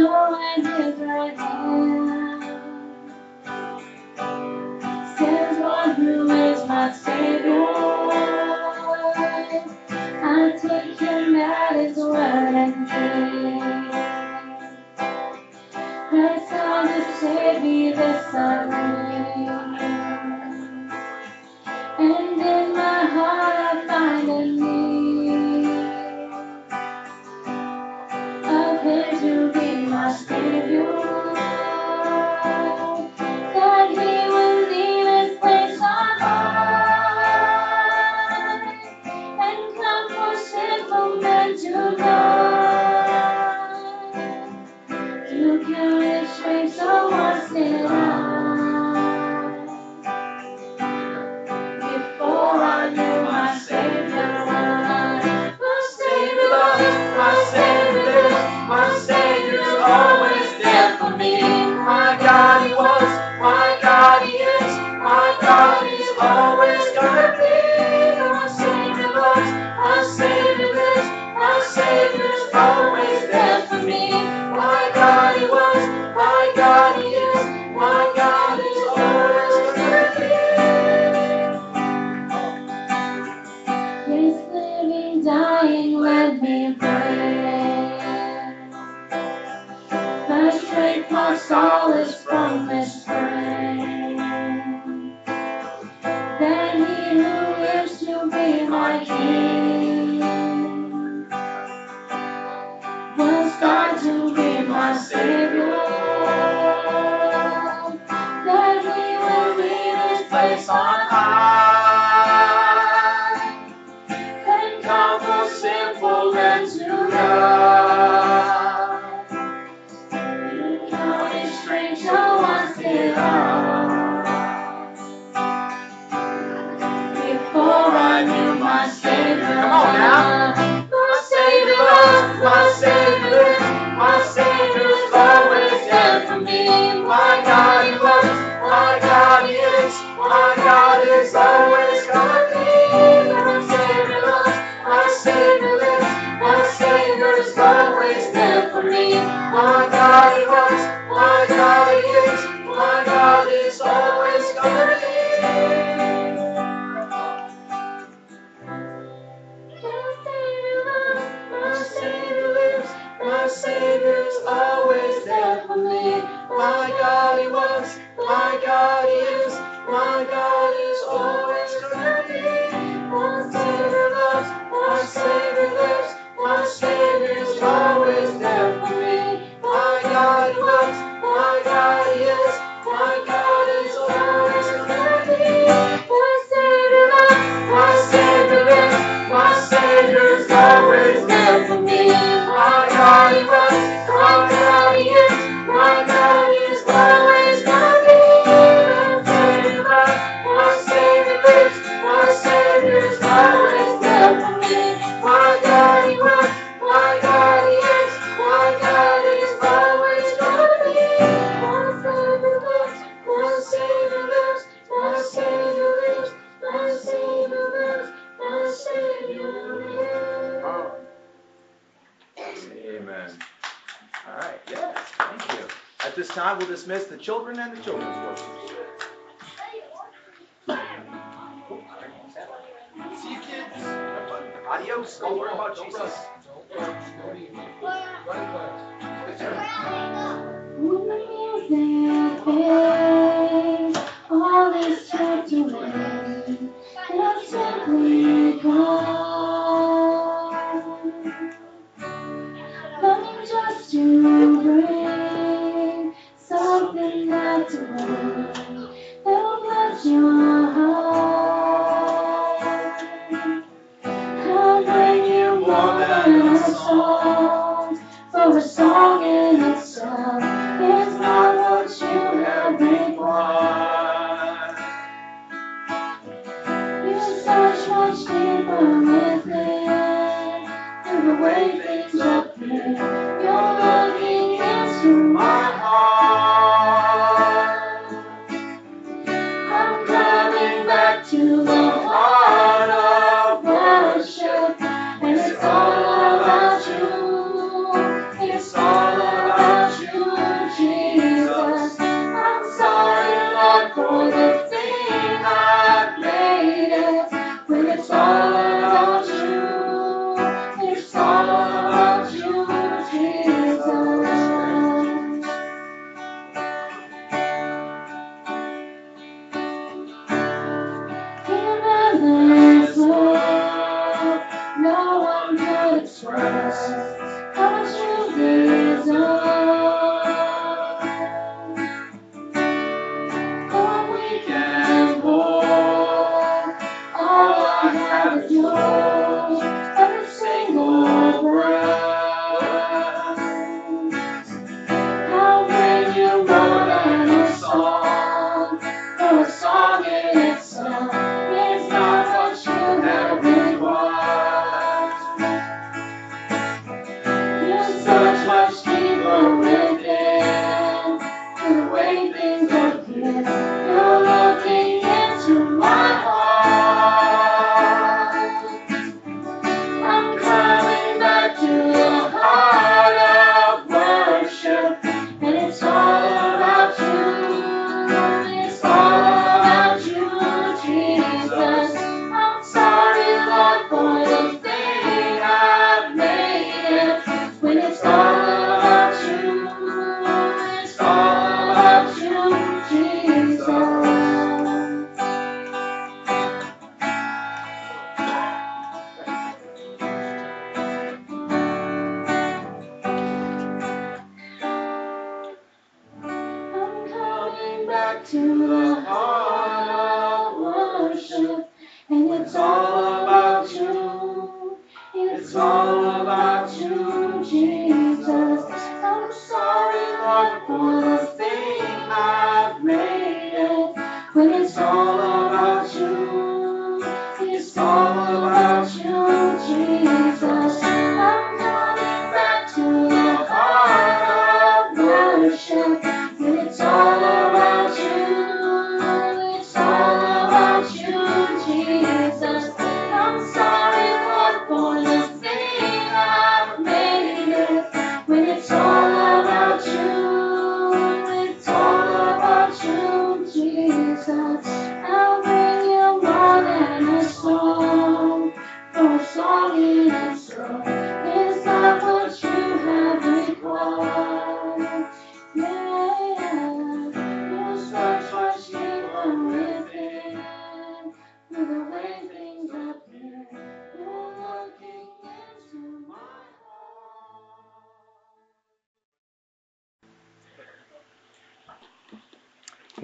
know right. Says one who is my Savior. I take him at word and Savior, the Son. Savior. children and the children's workers. See you kids. Adios. Don't worry about All is swept away, simply gone. Just to something not to learn that bless your heart. I'll bring you more than a song, for a song in itself is not what you have required. You search much deeper within, through the way things appear.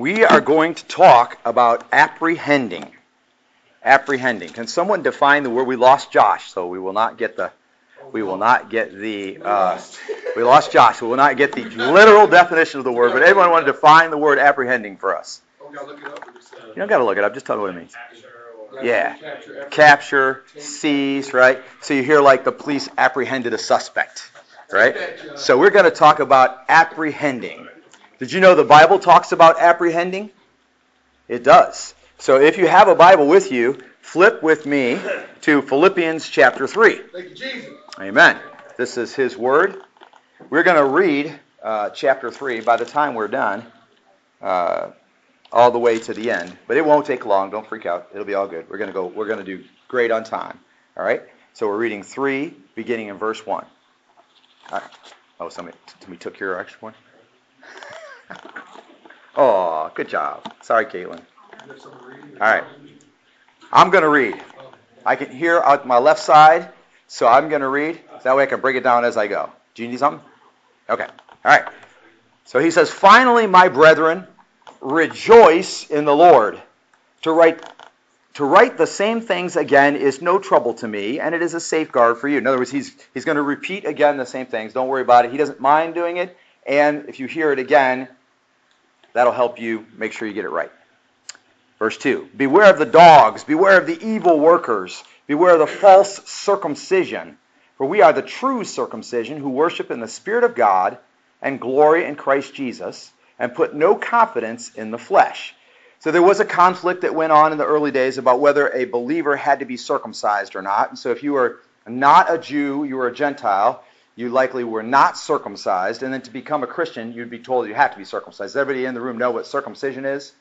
We are going to talk about apprehending. Apprehending. Can someone define the word? We lost Josh, so we will not get the. We will not get the. Uh, we lost Josh. We will not get the literal definition of the word. But everyone want to define the word apprehending for us. You don't got to look it up. Just tell me what it means. Yeah. Capture, seize, right? So you hear like the police apprehended a suspect, right? So we're going to talk about apprehending. Did you know the Bible talks about apprehending? It does. So if you have a Bible with you, flip with me to Philippians chapter 3. Thank you, Jesus. Amen. This is His Word. We're going to read uh, chapter 3 by the time we're done, uh, all the way to the end. But it won't take long. Don't freak out. It'll be all good. We're going to go. We're going to do great on time. All right. So we're reading 3, beginning in verse 1. All right. Oh, somebody, somebody took your extra one? oh, good job. Sorry, Caitlin. All right. I'm going to read. I can hear out my left side, so I'm going to read. That way I can break it down as I go. Do you need something? Okay. All right. So he says, Finally, my brethren, rejoice in the Lord. To write to write the same things again is no trouble to me, and it is a safeguard for you. In other words, he's, he's going to repeat again the same things. Don't worry about it. He doesn't mind doing it. And if you hear it again, that'll help you make sure you get it right. Verse 2 Beware of the dogs, beware of the evil workers, beware of the false circumcision. For we are the true circumcision who worship in the Spirit of God and glory in Christ Jesus and put no confidence in the flesh. So there was a conflict that went on in the early days about whether a believer had to be circumcised or not. And so if you were not a Jew, you were a Gentile, you likely were not circumcised. And then to become a Christian, you'd be told you have to be circumcised. Does everybody in the room know what circumcision is?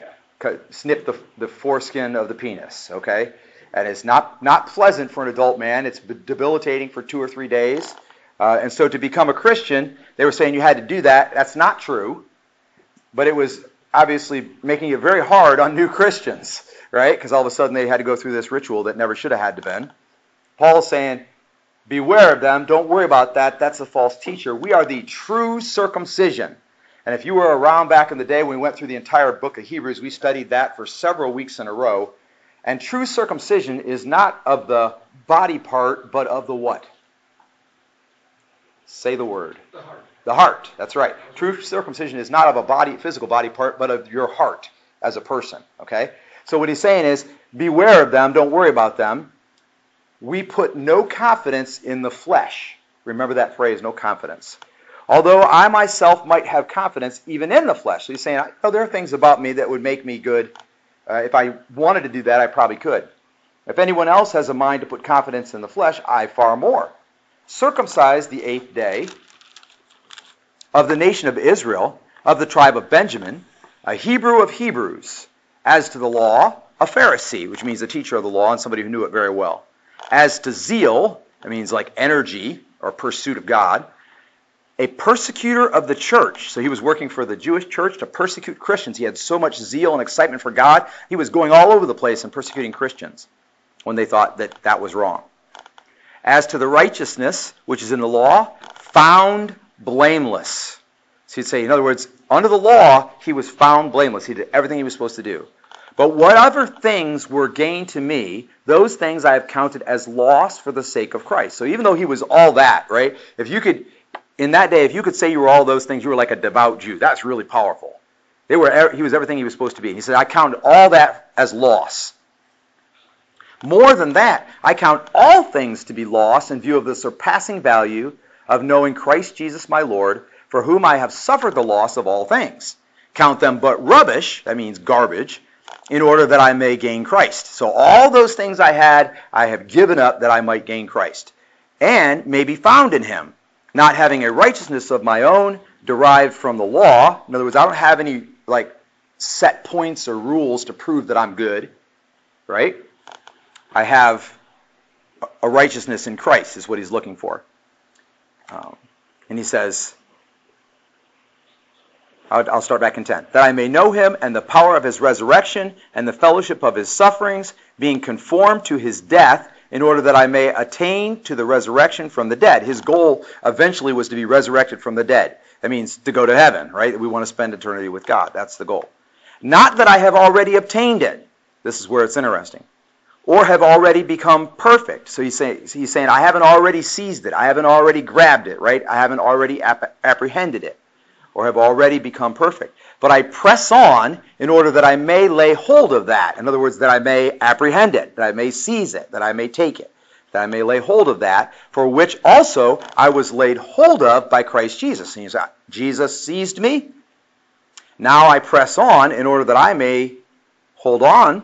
Yeah. Snip the, the foreskin of the penis, okay? And it's not, not pleasant for an adult man. It's debilitating for two or three days. Uh, and so to become a Christian, they were saying you had to do that. That's not true. But it was obviously making it very hard on new Christians, right? Because all of a sudden they had to go through this ritual that never should have had to been. Paul's saying, Beware of them. Don't worry about that. That's a false teacher. We are the true circumcision. And if you were around back in the day when we went through the entire book of Hebrews, we studied that for several weeks in a row. And true circumcision is not of the body part, but of the what? Say the word. The heart. The heart. That's right. True circumcision is not of a body, physical body part, but of your heart as a person. Okay? So what he's saying is, beware of them. Don't worry about them. We put no confidence in the flesh. Remember that phrase, no confidence. Although I myself might have confidence even in the flesh. So he's saying, oh, there are things about me that would make me good. Uh, if I wanted to do that, I probably could. If anyone else has a mind to put confidence in the flesh, I far more. Circumcised the eighth day of the nation of Israel, of the tribe of Benjamin, a Hebrew of Hebrews, as to the law, a Pharisee, which means a teacher of the law and somebody who knew it very well. As to zeal, it means like energy or pursuit of God. A persecutor of the church. So he was working for the Jewish church to persecute Christians. He had so much zeal and excitement for God, he was going all over the place and persecuting Christians when they thought that that was wrong. As to the righteousness which is in the law, found blameless. So he'd say, in other words, under the law, he was found blameless. He did everything he was supposed to do. But whatever things were gained to me, those things I have counted as loss for the sake of Christ. So even though he was all that, right? If you could, in that day, if you could say you were all those things, you were like a devout Jew. That's really powerful. They were, he was everything he was supposed to be. And he said, I count all that as loss. More than that, I count all things to be lost in view of the surpassing value of knowing Christ Jesus my Lord, for whom I have suffered the loss of all things. Count them but rubbish, that means garbage, in order that I may gain Christ. So all those things I had, I have given up that I might gain Christ, and may be found in him, not having a righteousness of my own derived from the law. In other words, I don't have any like set points or rules to prove that I'm good, right? I have a righteousness in Christ, is what he's looking for. Um, and he says, I'll, start back in 10. That I may know him and the power of his resurrection and the fellowship of his sufferings, being conformed to his death, in order that I may attain to the resurrection from the dead. His goal eventually was to be resurrected from the dead. That means to go to heaven, right? We want to spend eternity with God. That's the goal. Not that I have already obtained it. This is where it's interesting. Or have already become perfect. So he's saying, he's saying I haven't already seized it. I haven't already grabbed it, right? I haven't already ap- apprehended it or have already become perfect. But I press on in order that I may lay hold of that. In other words, that I may apprehend it, that I may seize it, that I may take it, that I may lay hold of that, for which also I was laid hold of by Christ Jesus. And Jesus seized me. Now I press on in order that I may hold on.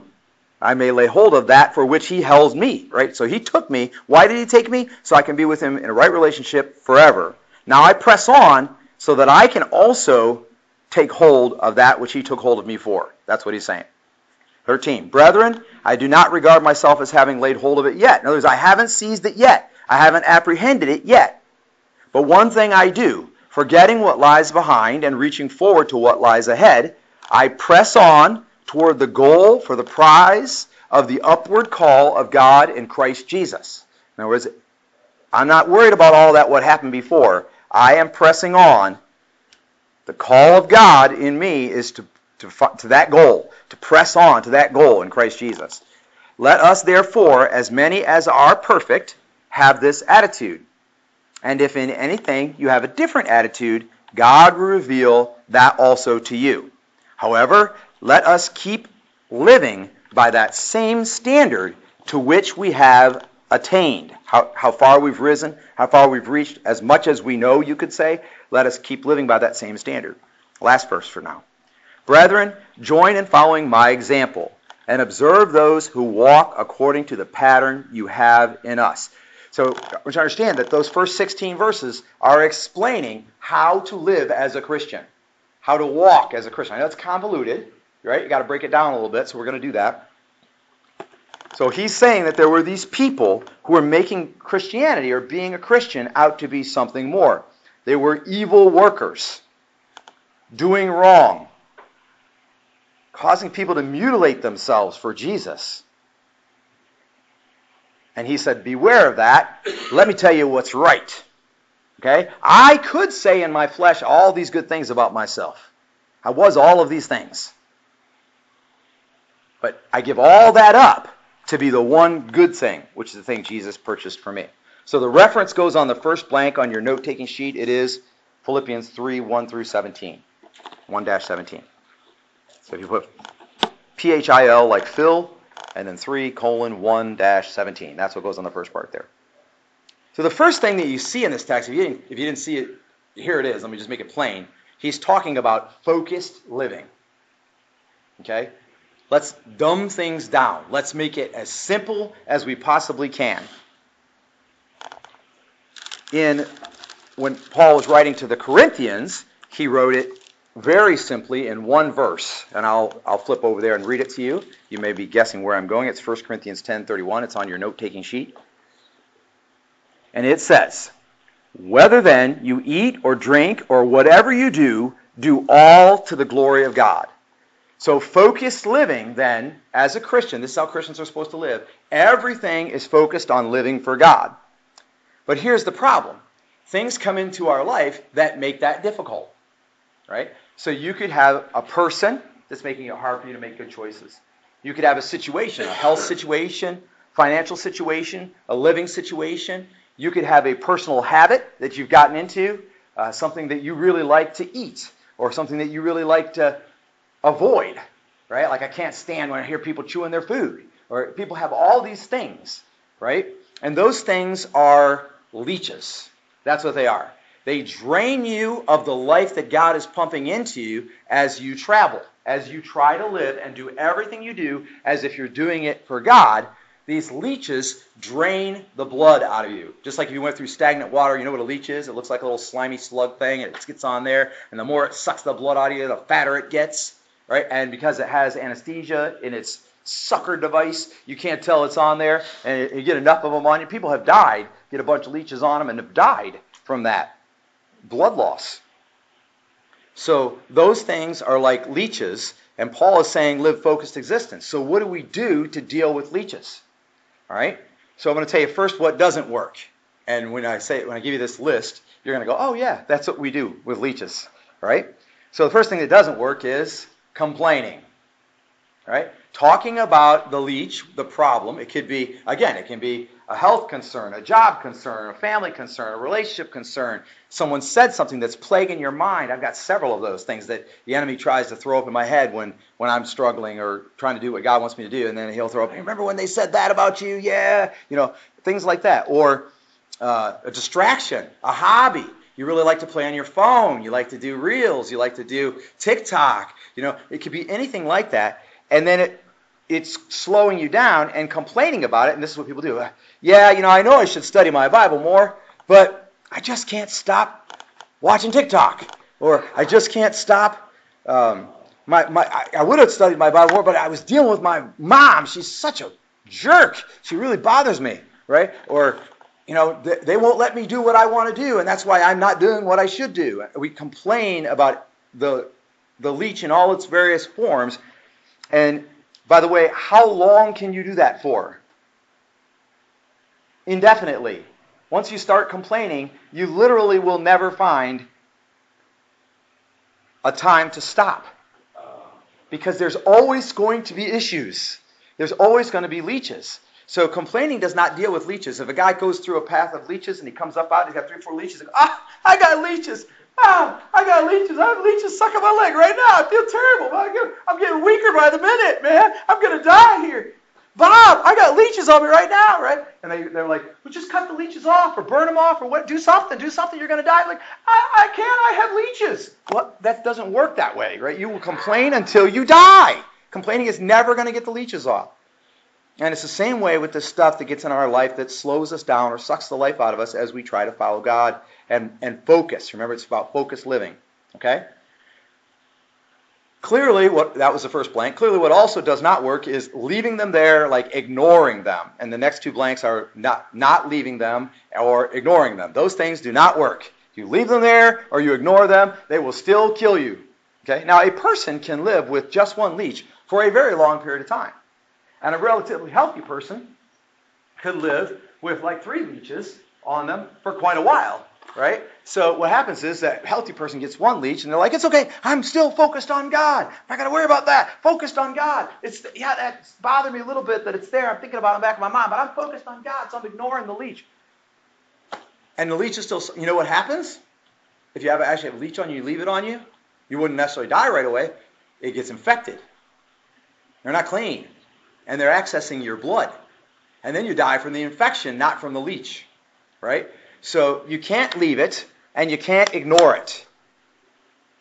I may lay hold of that for which he held me, right? So he took me. Why did he take me? So I can be with him in a right relationship forever. Now I press on so that I can also take hold of that which he took hold of me for. That's what he's saying. 13. Brethren, I do not regard myself as having laid hold of it yet. In other words, I haven't seized it yet. I haven't apprehended it yet. But one thing I do, forgetting what lies behind and reaching forward to what lies ahead, I press on toward the goal for the prize of the upward call of God in Christ Jesus. In other words, I'm not worried about all that what happened before. I am pressing on. The call of God in me is to, to, to that goal, to press on to that goal in Christ Jesus. Let us therefore, as many as are perfect, have this attitude. And if in anything you have a different attitude, God will reveal that also to you. However, let us keep living by that same standard to which we have attained, how, how far we've risen, how far we've reached, as much as we know, you could say, let us keep living by that same standard. Last verse for now. Brethren, join in following my example and observe those who walk according to the pattern you have in us. So, we understand that those first 16 verses are explaining how to live as a Christian, how to walk as a Christian. I know it's convoluted, right? You got to break it down a little bit, so we're going to do that. So he's saying that there were these people who were making Christianity or being a Christian out to be something more. They were evil workers, doing wrong, causing people to mutilate themselves for Jesus. And he said, Beware of that. Let me tell you what's right. Okay? I could say in my flesh all these good things about myself. I was all of these things. But I give all that up to be the one good thing, which is the thing Jesus purchased for me. So the reference goes on the first blank on your note taking sheet. It is Philippians 3 1 through 17. 1 17. So if you put P H I L like Phil, and then 3 colon 1 17. That's what goes on the first part there. So the first thing that you see in this text, if you didn't, if you didn't see it, here it is. Let me just make it plain. He's talking about focused living. Okay? Let's dumb things down. Let's make it as simple as we possibly can. In when Paul was writing to the Corinthians, he wrote it very simply in one verse. And I'll, I'll flip over there and read it to you. You may be guessing where I'm going. It's 1 Corinthians 10:31. It's on your note-taking sheet. And it says, "Whether then you eat or drink or whatever you do, do all to the glory of God." So focused living then as a Christian, this is how Christians are supposed to live. Everything is focused on living for God. But here's the problem. Things come into our life that make that difficult. Right? So you could have a person that's making it hard for you to make good choices. You could have a situation, a health situation, financial situation, a living situation. You could have a personal habit that you've gotten into, uh, something that you really like to eat, or something that you really like to avoid, right? Like I can't stand when I hear people chewing their food, or people have all these things, right? And those things are leeches. That's what they are. They drain you of the life that God is pumping into you as you travel, as you try to live and do everything you do as if you're doing it for God. These leeches drain the blood out of you. Just like if you went through stagnant water, you know what a leech is? It looks like a little slimy slug thing, and it gets on there, and the more it sucks the blood out of you, the fatter it gets, right? And because it has anesthesia in its sucker device, you can't tell it's on there, and you get enough of them on you. People have died, get a bunch of leeches on them, and have died from that blood loss. So those things are like leeches, and Paul is saying live focused existence. So what do we do to deal with leeches? All right. So I'm going to tell you first what doesn't work, and when I say when I give you this list, you're going to go, oh yeah, that's what we do with leeches, right? So the first thing that doesn't work is complaining, right? Talking about the leech, the problem. It could be again, it can be a health concern, a job concern, a family concern, a relationship concern. Someone said something that's plaguing your mind. I've got several of those things that the enemy tries to throw up in my head when, when I'm struggling or trying to do what God wants me to do. And then he'll throw up, hey, remember when they said that about you? Yeah. You know, things like that. Or uh, a distraction, a hobby. You really like to play on your phone. You like to do reels. You like to do TikTok. You know, it could be anything like that. And then it it's slowing you down and complaining about it. And this is what people do. Yeah, you know, I know I should study my Bible more, but I just can't stop watching TikTok. Or I just can't stop. Um, my, my, I, I would have studied my Bible more, but I was dealing with my mom. She's such a jerk. She really bothers me, right? Or, you know, they, won't let me do what I want to do, and that's why I'm not doing what I should do. We complain about the, the leech in all its various forms. And by the way, how long can you do that for? Indefinitely. Once you start complaining, you literally will never find a time to stop. Because there's always going to be issues. There's always going to be leeches. So complaining does not deal with leeches. If a guy goes through a path of leeches and he comes up out, he's got three, four leeches. Like, ah, I got leeches. Ah, I got leeches. I have leeches sucking my leg right now. I feel terrible. I'm getting, weaker by the minute, man. I'm to die here. Bob, I got leeches on me right now, right? And they, they're like, well, just cut the leeches off or burn them off or what? Do something. Do something. You're going to die. Like, I, I can't. I have leeches. Well, that doesn't work that way, right? You will complain until you die. Complaining is never going to get the leeches off. And it's the same way with the stuff that gets in our life that slows us down or sucks the life out of us as we try to follow God and, and focus. Remember, it's about focused living. Okay? Clearly, what that was the first blank. Clearly, what also does not work is leaving them there, like ignoring them. And the next two blanks are not, not leaving them or ignoring them. Those things do not work. You leave them there or you ignore them, they will still kill you. Okay? Now, a person can live with just one leech for a very long period of time. And a relatively healthy person could live with like three leeches on them for quite a while, right? So what happens is that healthy person gets one leech and they're like, it's okay, I'm still focused on God. I'm not gonna worry about that. Focused on God. It's yeah, that bothered me a little bit that it's there. I'm thinking about it in the back of my mind, but I'm focused on God, so I'm ignoring the leech. And the leech is still. You know what happens? If you have actually have a leech on you, you leave it on you, you wouldn't necessarily die right away. It gets infected. They're not clean, and they're accessing your blood, and then you die from the infection, not from the leech, right? So you can't leave it and you can't ignore it.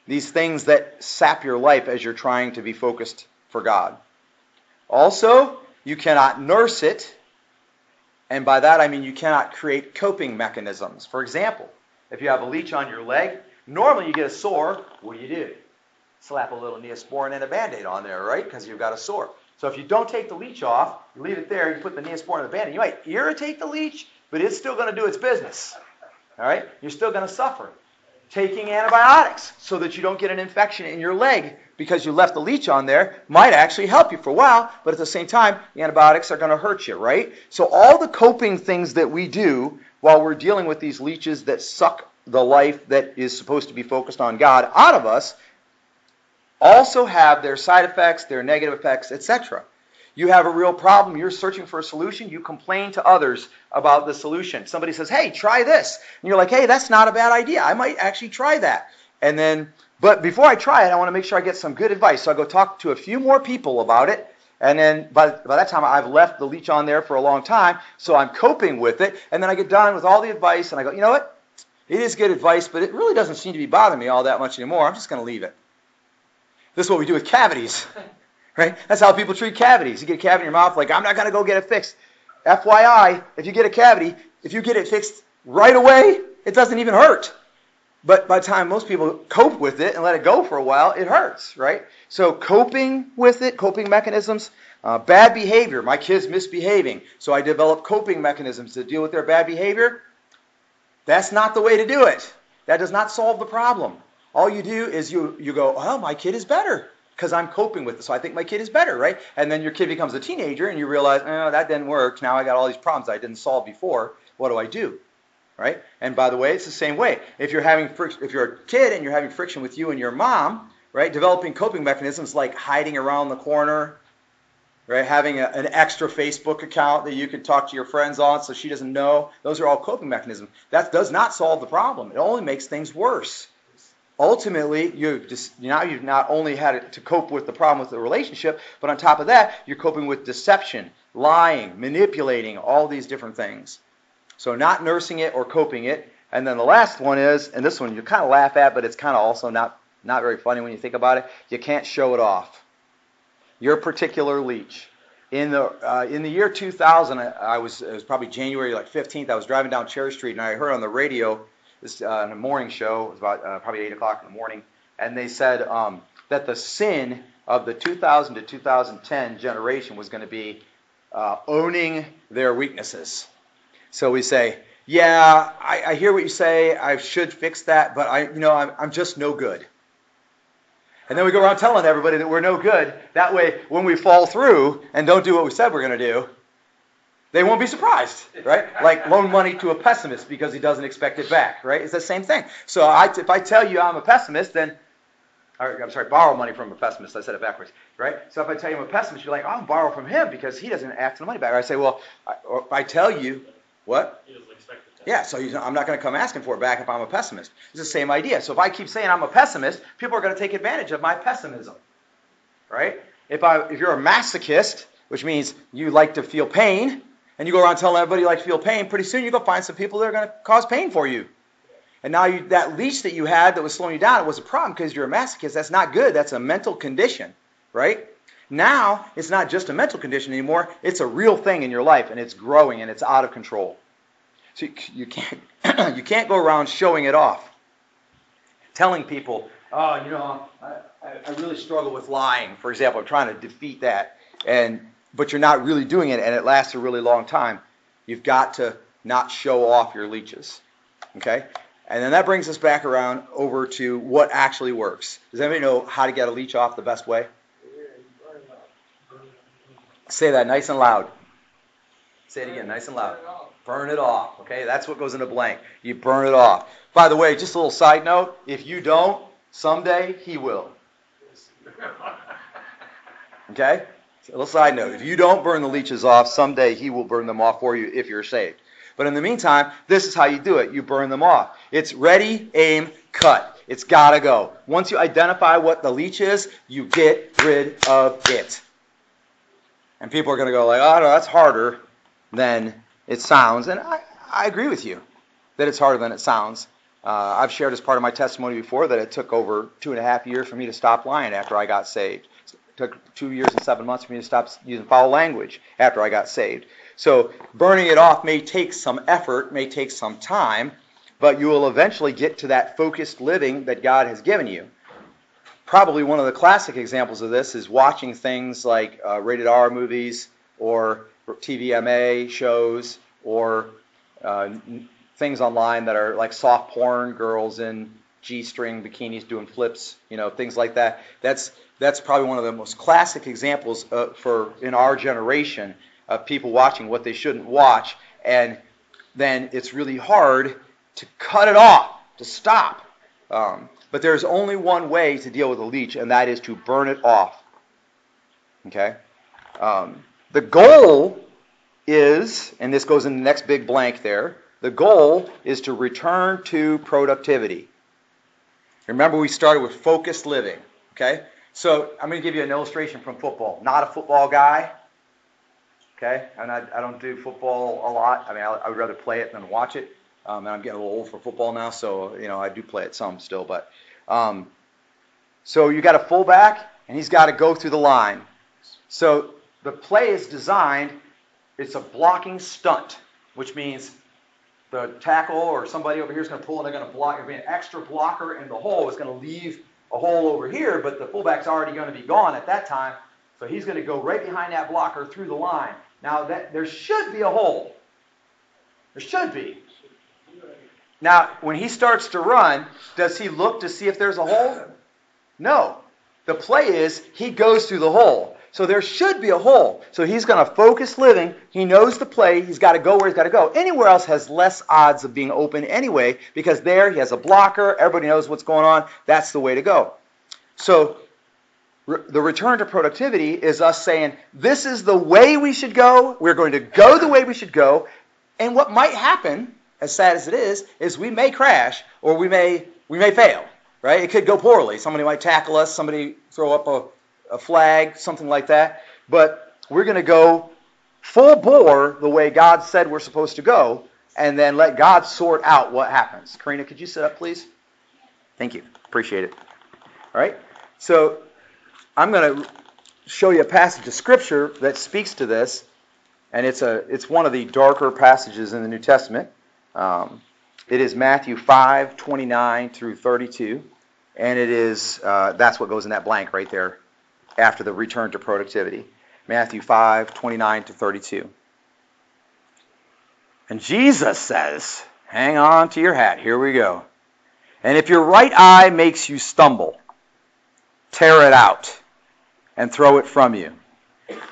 These things that sap your life as you're trying to be focused for God. Also, you cannot nurse it, and by that I mean you cannot create coping mechanisms. For example, if you have a leech on your leg, normally you get a sore, what do you do? Slap a little neosporin and a band aid on there, right? Because you've got a sore. So if you don't take the leech off, you leave it there, you put the neosporin and the band you might irritate the leech, but it's still going to do its business. All right? You're still going to suffer. Taking antibiotics so that you don't get an infection in your leg because you left the leech on there might actually help you for a while, but at the same time, the antibiotics are going to hurt you, right? So all the coping things that we do while we're dealing with these leeches that suck the life that is supposed to be focused on God out of us also have their side effects, their negative effects, etc. You have a real problem, you're searching for a solution, you complain to others about the solution. Somebody says, hey, try this. And you're like, hey, that's not a bad idea. I might actually try that. And then, but before I try it, I want to make sure I get some good advice. So I go talk to a few more people about it. And then by, by that time, I've left the leech on there for a long time. So I'm coping with it. And then I get done with all the advice and I go, you know what? It is good advice, but it really doesn't seem to be bothering me all that much anymore. I'm just going to leave it. This is what we do with cavities. right? That's how people treat cavities. You get a cavity in your mouth, like, I'm not going to go get it fixed. FYI, if you get a cavity, if you get it fixed right away, it doesn't even hurt. But by the time most people cope with it and let it go for a while, it hurts, right? So coping with it, coping mechanisms, uh, bad behavior. My kid's misbehaving, so I develop coping mechanisms to deal with their bad behavior. That's not the way to do it. That does not solve the problem. All you do is you, you go, oh, my kid is better because I'm coping with it. So I think my kid is better, right? And then your kid becomes a teenager and you realize, oh, that didn't work. Now I got all these problems I didn't solve before. What do I do? Right? And by the way, it's the same way. If you're having friction, if you're a kid and you're having friction with you and your mom, right? Developing coping mechanisms like hiding around the corner, right? Having a, an extra Facebook account that you can talk to your friends on so she doesn't know. Those are all coping mechanisms. That does not solve the problem. It only makes things worse ultimately you just now you've not only had to cope with the problem with the relationship but on top of that you're coping with deception lying manipulating all these different things. So not nursing it or coping it. And then the last one is and this one you kind of laugh at but it's kind of also not not very funny when you think about it. You can't show it off. Your particular leech. In the uh, in the year 2000 I, I was it was probably January like 15th I was driving down Cherry Street and I heard on the radio this uh, in a morning show. It was about uh, probably eight o'clock in the morning, and they said um, that the sin of the 2000 to 2010 generation was going to be uh, owning their weaknesses. So we say, yeah, I, I, hear what you say. I should fix that, but I, you know, I'm, I'm just no good. And then we go around telling everybody that we're no good. That way, when we fall through and don't do what we said we're going to do, they won't be surprised, right? Like loan money to a pessimist because he doesn't expect it back, right? It's the same thing. So I, if I tell you I'm a pessimist, then, or, I'm sorry, borrow money from a pessimist. I said it backwards, right? So if I tell you I'm a pessimist, you're like, oh, I'll borrow from him because he doesn't ask for the money back. Or I say, well, I, or if I tell you, what? He doesn't expect it. Yeah, so I'm not going to come asking for it back if I'm a pessimist. It's the same idea. So if I keep saying I'm a pessimist, people are going to take advantage of my pessimism, right? If I, if you're a masochist, which means you like to feel pain, and you go around telling everybody you like to feel pain, pretty soon you go find some people that are going to cause pain for you. And now you, that leash that you had that was slowing you down, it was a problem because you're a masochist. That's not good. That's a mental condition, right? Now it's not just a mental condition anymore. It's a real thing in your life, and it's growing and it's out of control. So you, you can't you can't go around showing it off, telling people, oh, you know, I, I really struggle with lying. For example, I'm trying to defeat that, and but you're not really doing it and it lasts a really long time, you've got to not show off your leeches. Okay? And then that brings us back around over to what actually works. Does anybody know how to get a leech off the best way? Say that nice and loud. Say it again, nice and loud. Burn it off. Okay, that's what goes in the blank. You burn it off. By the way, just a little side note: if you don't, someday he will. Okay. A little side note: if you don't burn the leeches off, someday he will burn them off for you if you're saved. But in the meantime, this is how you do it. You burn them off. It's ready, aim, cut. It's got to go. Once you identify what the leech is, you get rid of it. And people are going to go like, oh, no, that's harder than it sounds. And I, I agree with you that it's harder than it sounds. Uh, I've shared as part of my testimony before that it took over two and a half years for me to stop lying after I got saved. Took two years and seven months for me to stop using foul language after I got saved. So burning it off may take some effort, may take some time, but you will eventually get to that focused living that God has given you. Probably one of the classic examples of this is watching things like uh, rated R movies or TVMA shows or uh, things online that are like soft porn, girls in G-string bikinis doing flips, you know, things like that. That's that's probably one of the most classic examples uh, for in our generation of people watching what they shouldn't watch, and then it's really hard to cut it off, to stop. Um, but there's only one way to deal with a leech, and that is to burn it off. Okay? Um, the goal is, and this goes in the next big blank there, the goal is to return to productivity. Remember, we started with focused living. Okay? So I'm going to give you an illustration from football. Not a football guy. Okay? And I, I don't do football a lot. I mean, I, I would rather play it than watch it. Um, and I'm getting a little old for football now, so you know I do play it some still. But um, so you got a fullback, and he's got to go through the line. So the play is designed. It's a blocking stunt, which means the tackle or somebody over here is going to pull and they're going to block. There'll be an extra blocker in the hole. It's going to leave a hole over here, but the fullback's already going to be gone at that time. So he's going to go right behind that blocker through the line. Now that there should be a hole. There should be. Now, when he starts to run, does he look to see if there's a hole? No. The play is he goes through the hole. So there should be a hole. So he's going to focus living. He knows the play. He's got to go where he's got to go. Anywhere else has less odds of being open anyway because there he has a blocker. Everybody knows what's going on. That's the way to go. So the return to productivity is us saying, this is the way we should go. We're going to go the way we should go. And what might happen as sad as it is, is we may crash or we may we may fail. Right? It could go poorly. Somebody might tackle us. Somebody throw up a, a flag, something like that. But we're going to go full bore the way God said we're supposed to go, and then let God sort out what happens. Karina, could you sit up, please? Thank you. Appreciate it. All right. So I'm going to show you a passage of scripture that speaks to this, and it's a it's one of the darker passages in the New Testament. Um, it is Matthew 5, 29 through 32. And it is, uh, that's what goes in that blank right there after the return to productivity. Matthew 5, 29 to 32. And Jesus says, hang on to your hat. Here we go. And if your right eye makes you stumble, tear it out and throw it from you.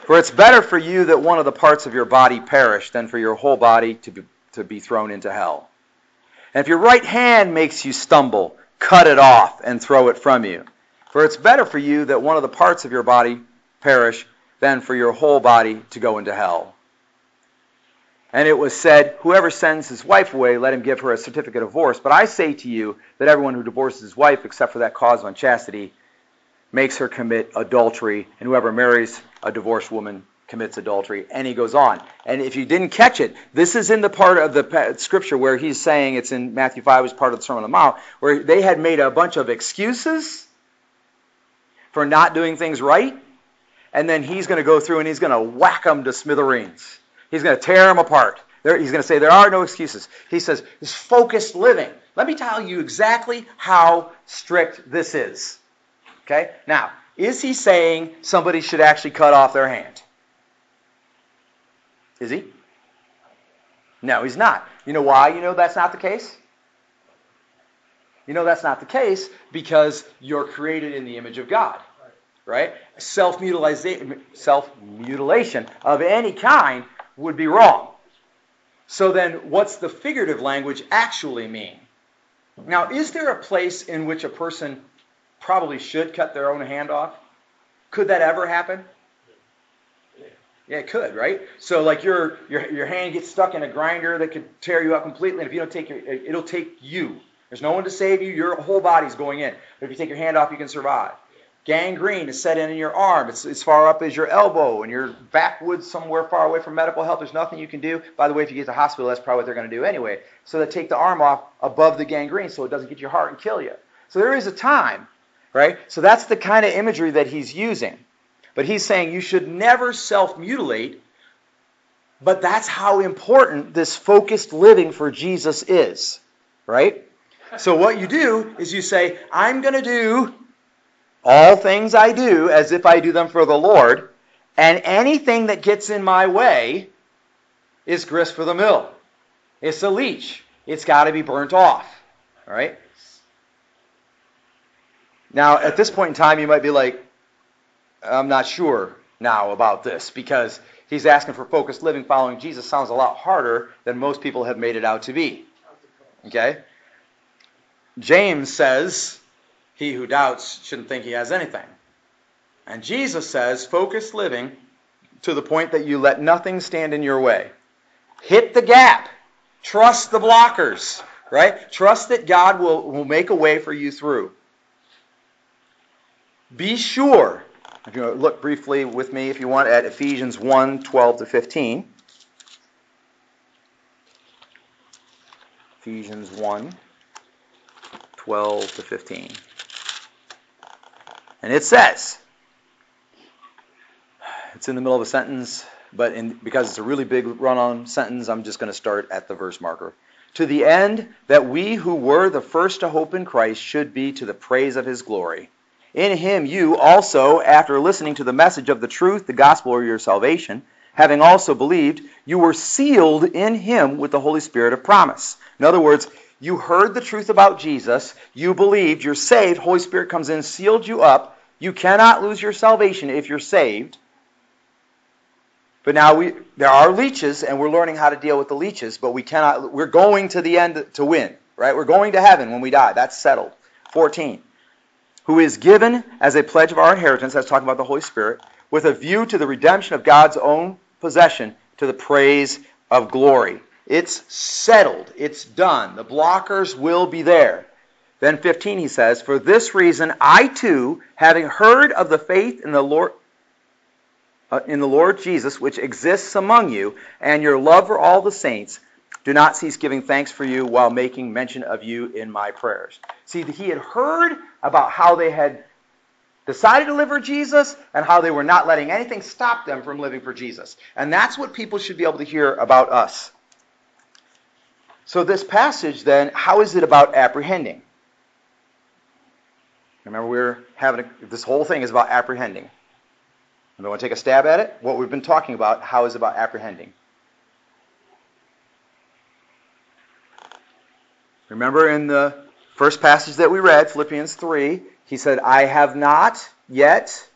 For it's better for you that one of the parts of your body perish than for your whole body to be to be thrown into hell. And if your right hand makes you stumble, cut it off and throw it from you. For it's better for you that one of the parts of your body perish than for your whole body to go into hell. And it was said, Whoever sends his wife away, let him give her a certificate of divorce. But I say to you that everyone who divorces his wife, except for that cause of unchastity, makes her commit adultery. And whoever marries a divorced woman commits adultery, and he goes on. And if you didn't catch it, this is in the part of the scripture where he's saying it's in Matthew 5 as part of the Sermon on the Mount, where they had made a bunch of excuses for not doing things right, and then he's going to go through and he's going to whack them to smithereens. He's going to tear them apart. There, he's going to say there are no excuses. He says this focused living. Let me tell you exactly how strict this is. Okay? Now, is he saying somebody should actually cut off their hand? Is he? No, he's not. You know why you know that's not the case? You know that's not the case because you're created in the image of God. Right? Self-mutilation, self-mutilation of any kind would be wrong. So then, what's the figurative language actually mean? Now, is there a place in which a person probably should cut their own hand off? Could that ever happen? Yeah, it could, right? So like your your your hand gets stuck in a grinder that could tear you up completely, and if you don't take your, it'll take you. There's no one to save you. Your whole body's going in. But if you take your hand off, you can survive. Gangrene is set in in your arm. It's as far up as your elbow, and you're backwoods somewhere far away from medical help. There's nothing you can do. By the way, if you get to the hospital, that's probably what they're going to do anyway. So they take the arm off above the gangrene so it doesn't get your heart and kill you. So there is a time, right? So that's the kind of imagery that he's using. But he's saying you should never self mutilate, but that's how important this focused living for Jesus is, right? So what you do is you say, I'm going to do all things I do as if I do them for the Lord, and anything that gets in my way is grist for the mill. It's a leech. It's got to be burnt off, all right? Now, at this point in time, you might be like, I'm not sure now about this because he's asking for focused living following Jesus sounds a lot harder than most people have made it out to be. Okay? James says, He who doubts shouldn't think he has anything. And Jesus says, focused living to the point that you let nothing stand in your way. Hit the gap. Trust the blockers, right? Trust that God will, will make a way for you through. Be sure if you look briefly with me, if you want, at Ephesians 1 12 to 15. Ephesians 1 12 to 15. And it says, it's in the middle of a sentence, but in, because it's a really big run on sentence, I'm just going to start at the verse marker. To the end that we who were the first to hope in Christ should be to the praise of his glory. In him you also, after listening to the message of the truth, the gospel of your salvation, having also believed, you were sealed in him with the Holy Spirit of promise. In other words, you heard the truth about Jesus, you believed, you're saved, Holy Spirit comes in, sealed you up. You cannot lose your salvation if you're saved. But now we there are leeches and we're learning how to deal with the leeches, but we cannot we're going to the end to win, right? We're going to heaven when we die. That's settled. 14 who is given as a pledge of our inheritance, that's talking about the Holy Spirit, with a view to the redemption of God's own possession to the praise of glory. It's settled. It's done. The blockers will be there. Then 15 he says, For this reason I too, having heard of the faith in the Lord uh, in the Lord Jesus which exists among you and your love for all the saints, do not cease giving thanks for you while making mention of you in my prayers. See, he had heard about how they had decided to live for Jesus and how they were not letting anything stop them from living for Jesus. And that's what people should be able to hear about us. So, this passage then, how is it about apprehending? Remember, we're having a, this whole thing is about apprehending. Anybody want to take a stab at it? What we've been talking about, how is it about apprehending? Remember in the first passage that we read, Philippians 3, he said, I have not yet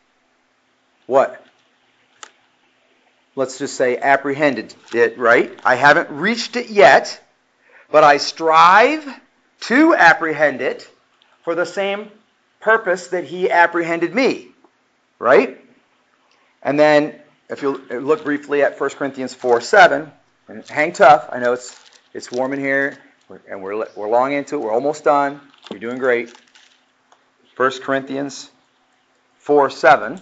what? Let's just say apprehended it, right? I haven't reached it yet, but I strive to apprehend it for the same purpose that he apprehended me, right? And then if you look briefly at 1 Corinthians 4 7, and hang tough, I know it's, it's warm in here and we're, we're long into it. We're almost done. You're doing great. 1 Corinthians 4 7.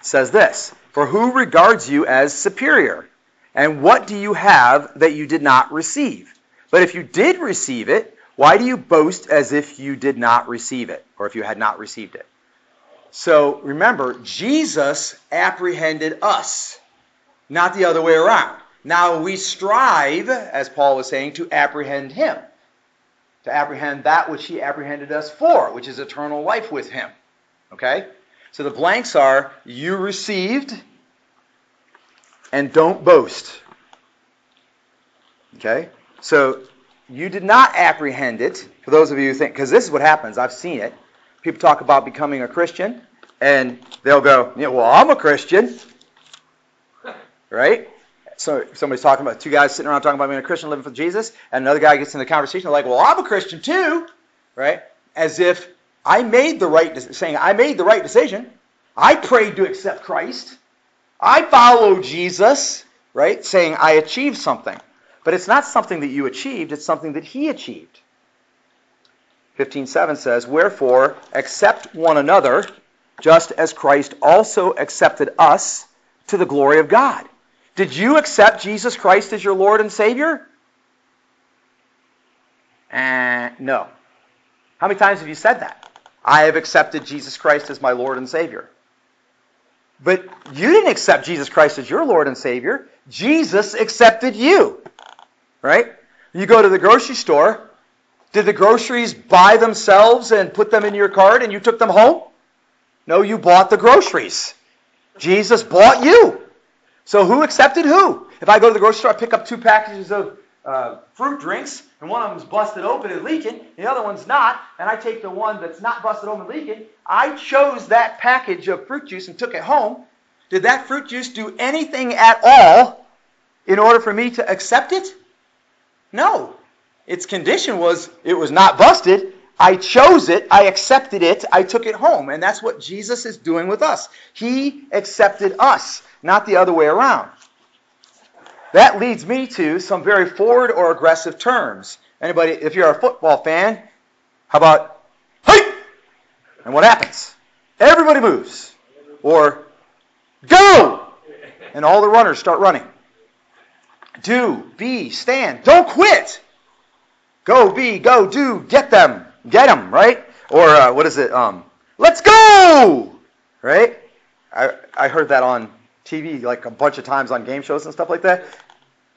says this For who regards you as superior? And what do you have that you did not receive? But if you did receive it, why do you boast as if you did not receive it, or if you had not received it? So remember, Jesus apprehended us not the other way around. Now we strive, as Paul was saying, to apprehend him, to apprehend that which he apprehended us for, which is eternal life with him. Okay? So the blanks are you received and don't boast. Okay? So you did not apprehend it, for those of you who think, because this is what happens, I've seen it. People talk about becoming a Christian, and they'll go, yeah, well, I'm a Christian, right? So somebody's talking about two guys sitting around talking about being a Christian, living for Jesus, and another guy gets in the conversation, like, well, I'm a Christian too, right? As if I made the right, saying I made the right decision. I prayed to accept Christ. I follow Jesus, right? Saying I achieved something. But it's not something that you achieved, it's something that he achieved. 15:7 says, "Wherefore accept one another, just as Christ also accepted us to the glory of God." Did you accept Jesus Christ as your Lord and Savior? Uh, no. How many times have you said that? I have accepted Jesus Christ as my Lord and Savior. But you didn't accept Jesus Christ as your Lord and Savior. Jesus accepted you. Right? You go to the grocery store. Did the groceries buy themselves and put them in your cart and you took them home? No, you bought the groceries. Jesus bought you. So who accepted who? If I go to the grocery store, I pick up two packages of uh, fruit drinks, and one of them's busted open and leaking, the other one's not, and I take the one that's not busted open and leaking. I chose that package of fruit juice and took it home. Did that fruit juice do anything at all in order for me to accept it? No. Its condition was it was not busted. I chose it, I accepted it, I took it home. And that's what Jesus is doing with us. He accepted us not the other way around. That leads me to some very forward or aggressive terms. Anybody, if you're a football fan, how about, hey! And what happens? Everybody moves. Or, go! And all the runners start running. Do, be, stand. Don't quit! Go, be, go, do, get them. Get them, right? Or, uh, what is it? Um, let's go! Right? I, I heard that on TV like a bunch of times on game shows and stuff like that.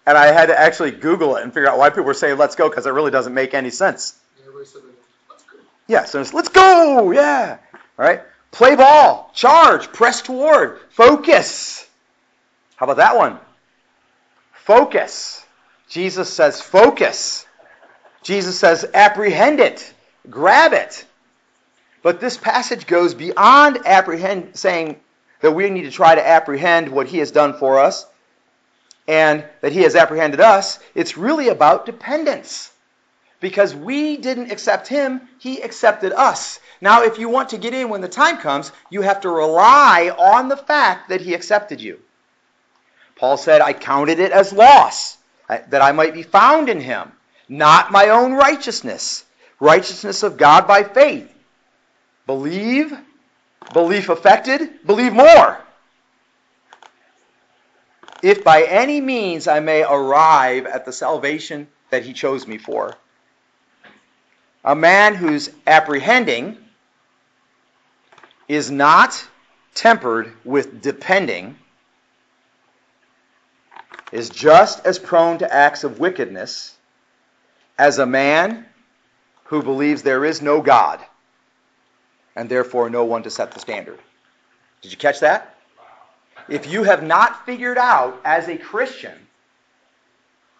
And I had to actually Google it and figure out why people were saying let's go because it really doesn't make any sense. Yeah, so it's let's go, yeah. All right. Play ball, charge, press toward, focus. How about that one? Focus. Jesus says focus. Jesus says apprehend it, grab it. But this passage goes beyond apprehend, saying that we need to try to apprehend what He has done for us and that He has apprehended us, it's really about dependence. Because we didn't accept Him, He accepted us. Now, if you want to get in when the time comes, you have to rely on the fact that He accepted you. Paul said, I counted it as loss, that I might be found in Him, not my own righteousness, righteousness of God by faith. Believe Belief affected? Believe more. If by any means I may arrive at the salvation that he chose me for. A man who's apprehending is not tempered with depending, is just as prone to acts of wickedness as a man who believes there is no God and therefore no one to set the standard. Did you catch that? If you have not figured out as a Christian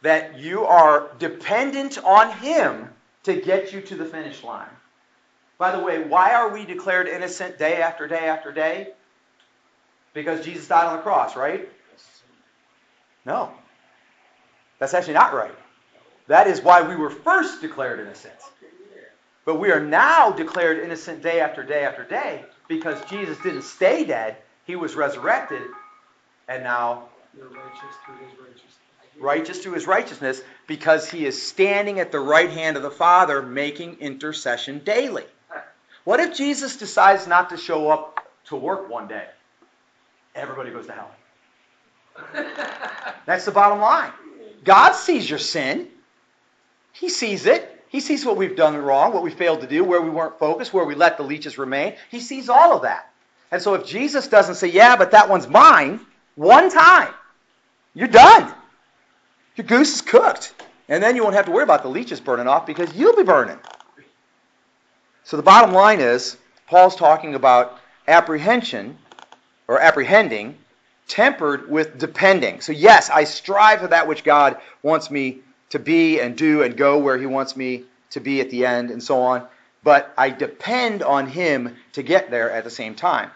that you are dependent on Him to get you to the finish line. By the way, why are we declared innocent day after day after day? Because Jesus died on the cross, right? No. That's actually not right. That is why we were first declared innocent. But we are now declared innocent day after day after day because Jesus didn't stay dead. He was resurrected, and now righteous through his righteousness. Righteous through his righteousness because he is standing at the right hand of the Father making intercession daily. What if Jesus decides not to show up to work one day? Everybody goes to hell. That's the bottom line. God sees your sin. He sees it. He sees what we've done wrong, what we failed to do, where we weren't focused, where we let the leeches remain. He sees all of that. And so if Jesus doesn't say, yeah, but that one's mine, one time, you're done. Your goose is cooked. And then you won't have to worry about the leeches burning off because you'll be burning. So the bottom line is, Paul's talking about apprehension or apprehending tempered with depending. So, yes, I strive for that which God wants me to be and do and go where He wants me to be at the end and so on. But I depend on Him to get there at the same time.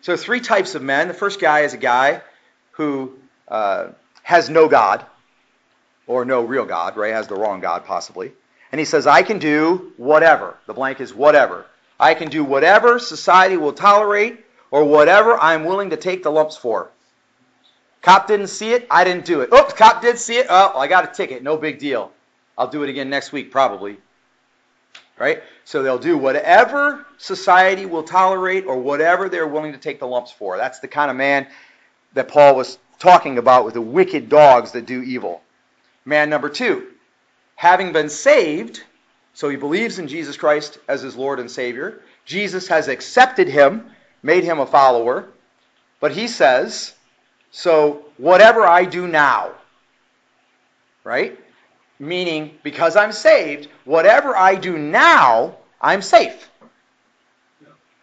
So, three types of men. The first guy is a guy who uh, has no God, or no real God, right? Has the wrong God, possibly. And he says, I can do whatever. The blank is whatever. I can do whatever society will tolerate or whatever I'm willing to take the lumps for. Cop didn't see it, I didn't do it. Oops, cop did see it. Oh, I got a ticket. No big deal. I'll do it again next week, probably. Right? So they'll do whatever society will tolerate or whatever they're willing to take the lumps for. That's the kind of man that Paul was talking about with the wicked dogs that do evil. Man number two, having been saved, so he believes in Jesus Christ as his Lord and Savior. Jesus has accepted him, made him a follower. But he says, so whatever I do now, right? Meaning, because I'm saved, whatever I do now, I'm safe.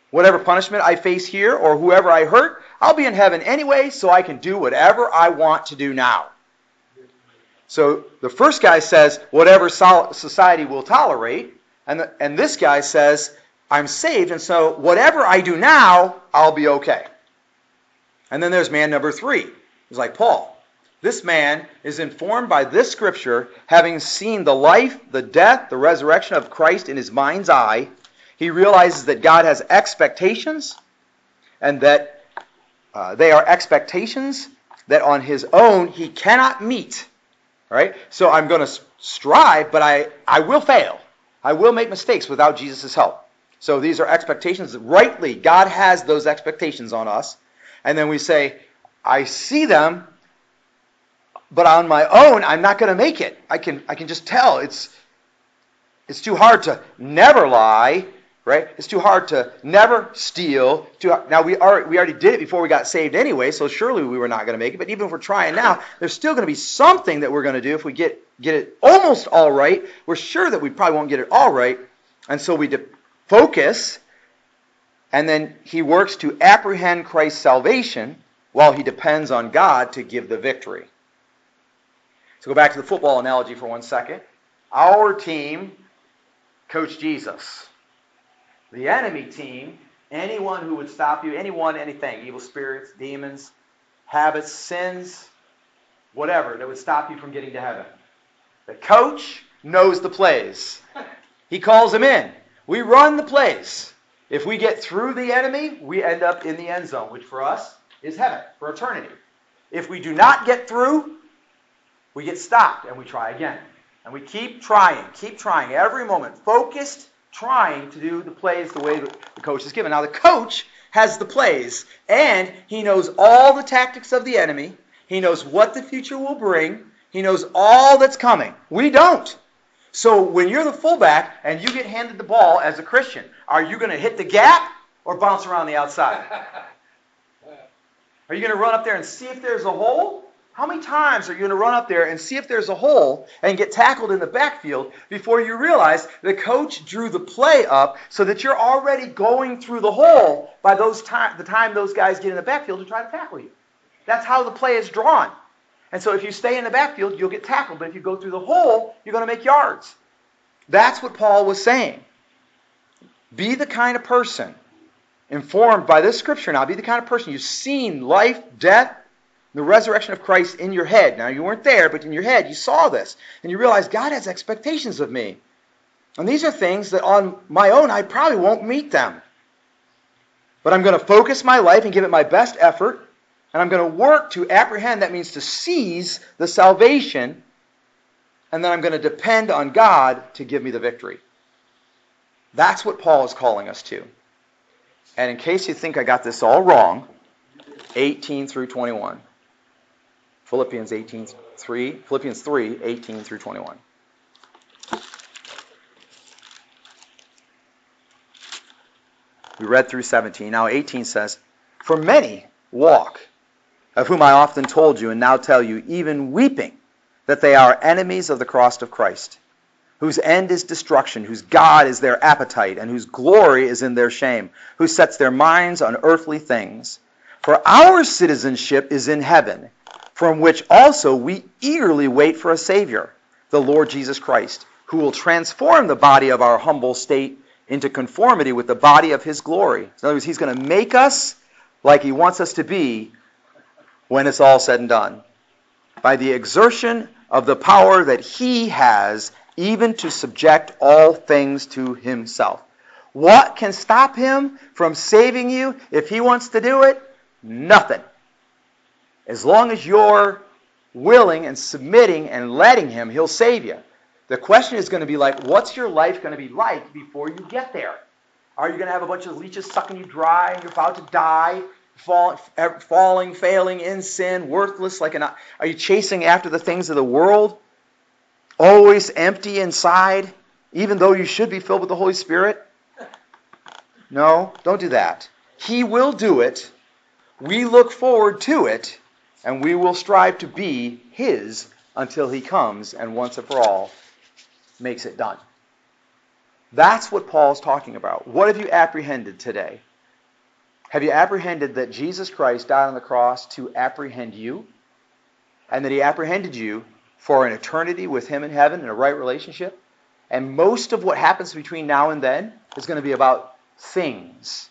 Whatever punishment I face here or whoever I hurt, I'll be in heaven anyway, so I can do whatever I want to do now. So the first guy says, whatever society will tolerate. And, the, and this guy says, I'm saved, and so whatever I do now, I'll be okay. And then there's man number three. He's like, Paul, this man is informed by this scripture, having seen the life, the death, the resurrection of Christ in his mind's eye. He realizes that God has expectations and that uh, they are expectations that on his own he cannot meet. Right? So I'm going to strive, but I, I will fail. I will make mistakes without Jesus' help. So these are expectations rightly, God has those expectations on us. And then we say, I see them, but on my own, I'm not going to make it. I can, I can just tell. It's, it's too hard to never lie right? It's too hard to never steal. Too, now, we, are, we already did it before we got saved anyway, so surely we were not going to make it. But even if we're trying now, there's still going to be something that we're going to do. If we get, get it almost all right, we're sure that we probably won't get it all right. And so we de- focus, and then he works to apprehend Christ's salvation while he depends on God to give the victory. So go back to the football analogy for one second. Our team, Coach Jesus. The enemy team, anyone who would stop you, anyone, anything, evil spirits, demons, habits, sins, whatever, that would stop you from getting to heaven. The coach knows the plays. He calls them in. We run the plays. If we get through the enemy, we end up in the end zone, which for us is heaven for eternity. If we do not get through, we get stopped and we try again. And we keep trying, keep trying every moment, focused trying to do the plays the way that the coach is given. Now, the coach has the plays, and he knows all the tactics of the enemy. He knows what the future will bring. He knows all that's coming. We don't. So when you're the fullback and you get handed the ball as a Christian, are you going to hit the gap or bounce around the outside? Are you going to run up there and see if there's a hole? How many times are you going to run up there and see if there's a hole and get tackled in the backfield before you realize the coach drew the play up so that you're already going through the hole by those time, the time those guys get in the backfield to try to tackle you? That's how the play is drawn. And so if you stay in the backfield, you'll get tackled. But if you go through the hole, you're going to make yards. That's what Paul was saying. Be the kind of person informed by this scripture now. Be the kind of person you've seen life, death, the resurrection of Christ in your head. Now, you weren't there, but in your head, you saw this. And you realize God has expectations of me. And these are things that on my own, I probably won't meet them. But I'm going to focus my life and give it my best effort. And I'm going to work to apprehend, that means to seize the salvation. And then I'm going to depend on God to give me the victory. That's what Paul is calling us to. And in case you think I got this all wrong, 18 through 21. Philippians 18, 3, Philippians 3, 18 through 21. We read through 17. Now 18 says, For many walk, of whom I often told you and now tell you, even weeping, that they are enemies of the cross of Christ, whose end is destruction, whose God is their appetite, and whose glory is in their shame, who sets their minds on earthly things. For our citizenship is in heaven from which also we eagerly wait for a Savior, the Lord Jesus Christ, who will transform the body of our humble state into conformity with the body of His glory. In other words, He's going to make us like He wants us to be when it's all said and done. By the exertion of the power that He has, even to subject all things to Himself. What can stop Him from saving you if He wants to do it? Nothing. As long as you're willing and submitting and letting Him, He'll save you. The question is going to be like, what's your life going to be like before you get there? Are you going to have a bunch of leeches sucking you dry and you're about to die, fall, falling, failing in sin, worthless like an Are you chasing after the things of the world? Always empty inside, even though you should be filled with the Holy Spirit? No, don't do that. He will do it. We look forward to it, and we will strive to be His until He comes and once and for all makes it done. That's what Paul's talking about. What have you apprehended today? Have you apprehended that Jesus Christ died on the cross to apprehend you? And that he apprehended you for an eternity with him in heaven in a right relationship? And most of what happens between now and then is going to be about things,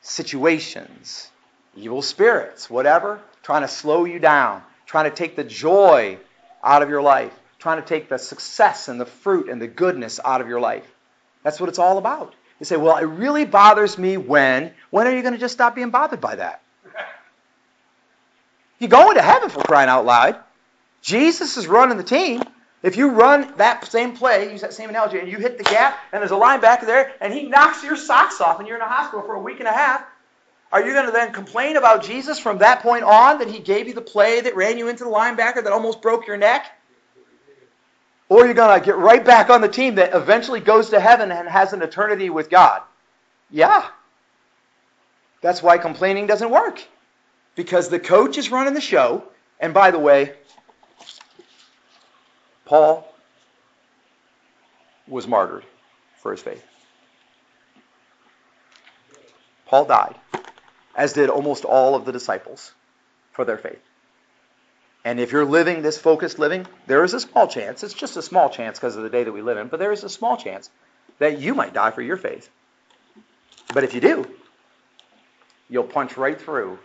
situations, evil spirits, whatever, trying to slow you down, trying to take the joy out of your life, trying to take the success and the fruit and the goodness out of your life. That's what it's all about. You say, well, it really bothers me when. When are you going to just stop being bothered by that? You're going to heaven for crying out loud. Jesus is running the team. If you run that same play, use that same analogy, and you hit the gap, and there's a linebacker there, and he knocks your socks off, and you're in a hospital for a week and a half, are you going to then complain about Jesus from that point on that he gave you the play that ran you into the linebacker that almost broke your neck? Or you're going to get right back on the team that eventually goes to heaven and has an eternity with God. Yeah. That's why complaining doesn't work. Because the coach is running the show. And by the way, Paul was martyred for his faith. Paul died, as did almost all of the disciples for their faith. And if you're living this focused living, there is a small chance, it's just a small chance because of the day that we live in, but there is a small chance that you might die for your faith. But if you do, you'll punch right through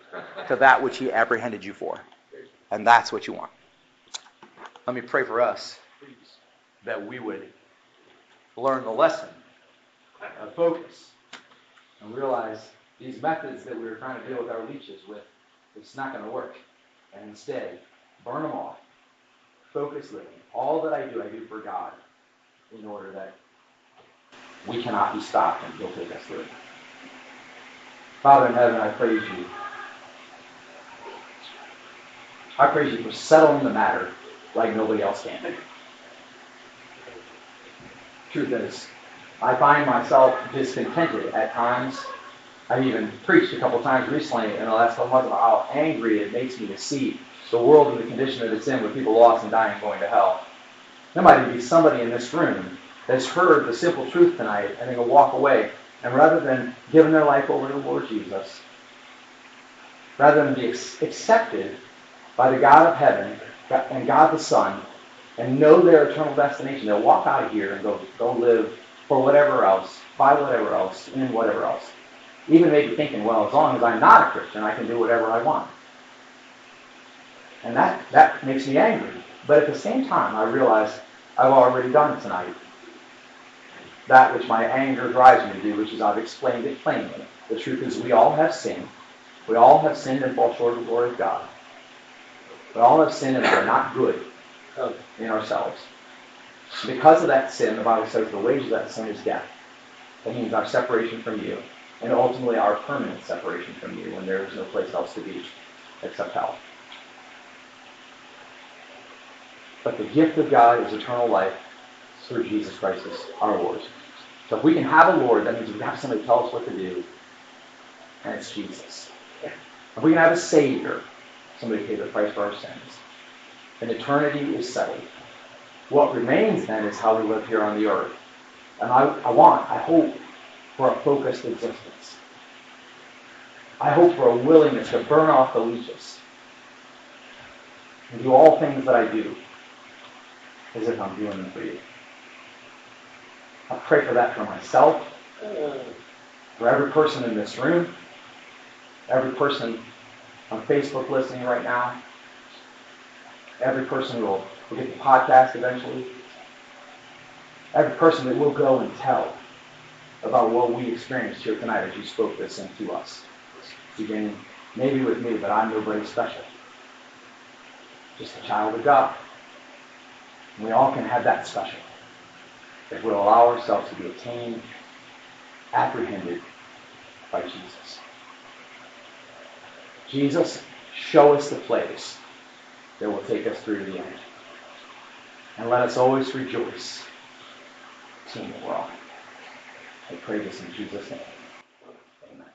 to that which he apprehended you for. And that's what you want. Let me pray for us that we would learn the lesson of focus and realize these methods that we were trying to deal with our leeches with, it's not going to work. And instead, burn them off. Focus living. All that I do, I do for God in order that we cannot be stopped and He'll take us through. Father in heaven, I praise you. I praise you for settling the matter like nobody else can. Truth is, I find myself discontented at times. I've even preached a couple times recently in the last couple months about how angry it makes me to see the world and the condition that it's in with people lost and dying going to hell. There might even be somebody in this room that's heard the simple truth tonight and they will walk away. And rather than giving their life over to the Lord Jesus, rather than be accepted by the God of heaven and God the Son and know their eternal destination, they'll walk out of here and go, go live for whatever else, by whatever else, in whatever else. Even maybe thinking, well, as long as I'm not a Christian, I can do whatever I want. And that, that makes me angry. But at the same time, I realize I've already done tonight that which my anger drives me to do, which is I've explained it plainly. The truth is we all have sinned. We all have sinned and fall short of the glory of God. We all have sinned and are not good oh. in ourselves. Because of that sin, the Bible says the wages of that sin is death. That means our separation from you, and ultimately our permanent separation from you when there is no place else to be except hell. But the gift of God is eternal life through Jesus Christ our Lord. So if we can have a Lord, that means we have somebody tell us what to do, and it's Jesus. If we can have a Savior, somebody paid the price for our sins, then eternity is settled. What remains then is how we live here on the earth. And I, I want, I hope, for a focused existence. I hope for a willingness to burn off the leeches and do all things that I do as if I'm doing them for you. I pray for that for myself, for every person in this room, every person on Facebook listening right now, every person will, will get the podcast eventually, every person that will go and tell about what we experienced here tonight as you spoke this into us. Beginning maybe with me, but I'm nobody special. Just a child of God. And we all can have that special. If we'll allow ourselves to be attained, apprehended by Jesus. Jesus, show us the place that will take us through to the end. And let us always rejoice, seeing the we're. I pray this in Jesus' name.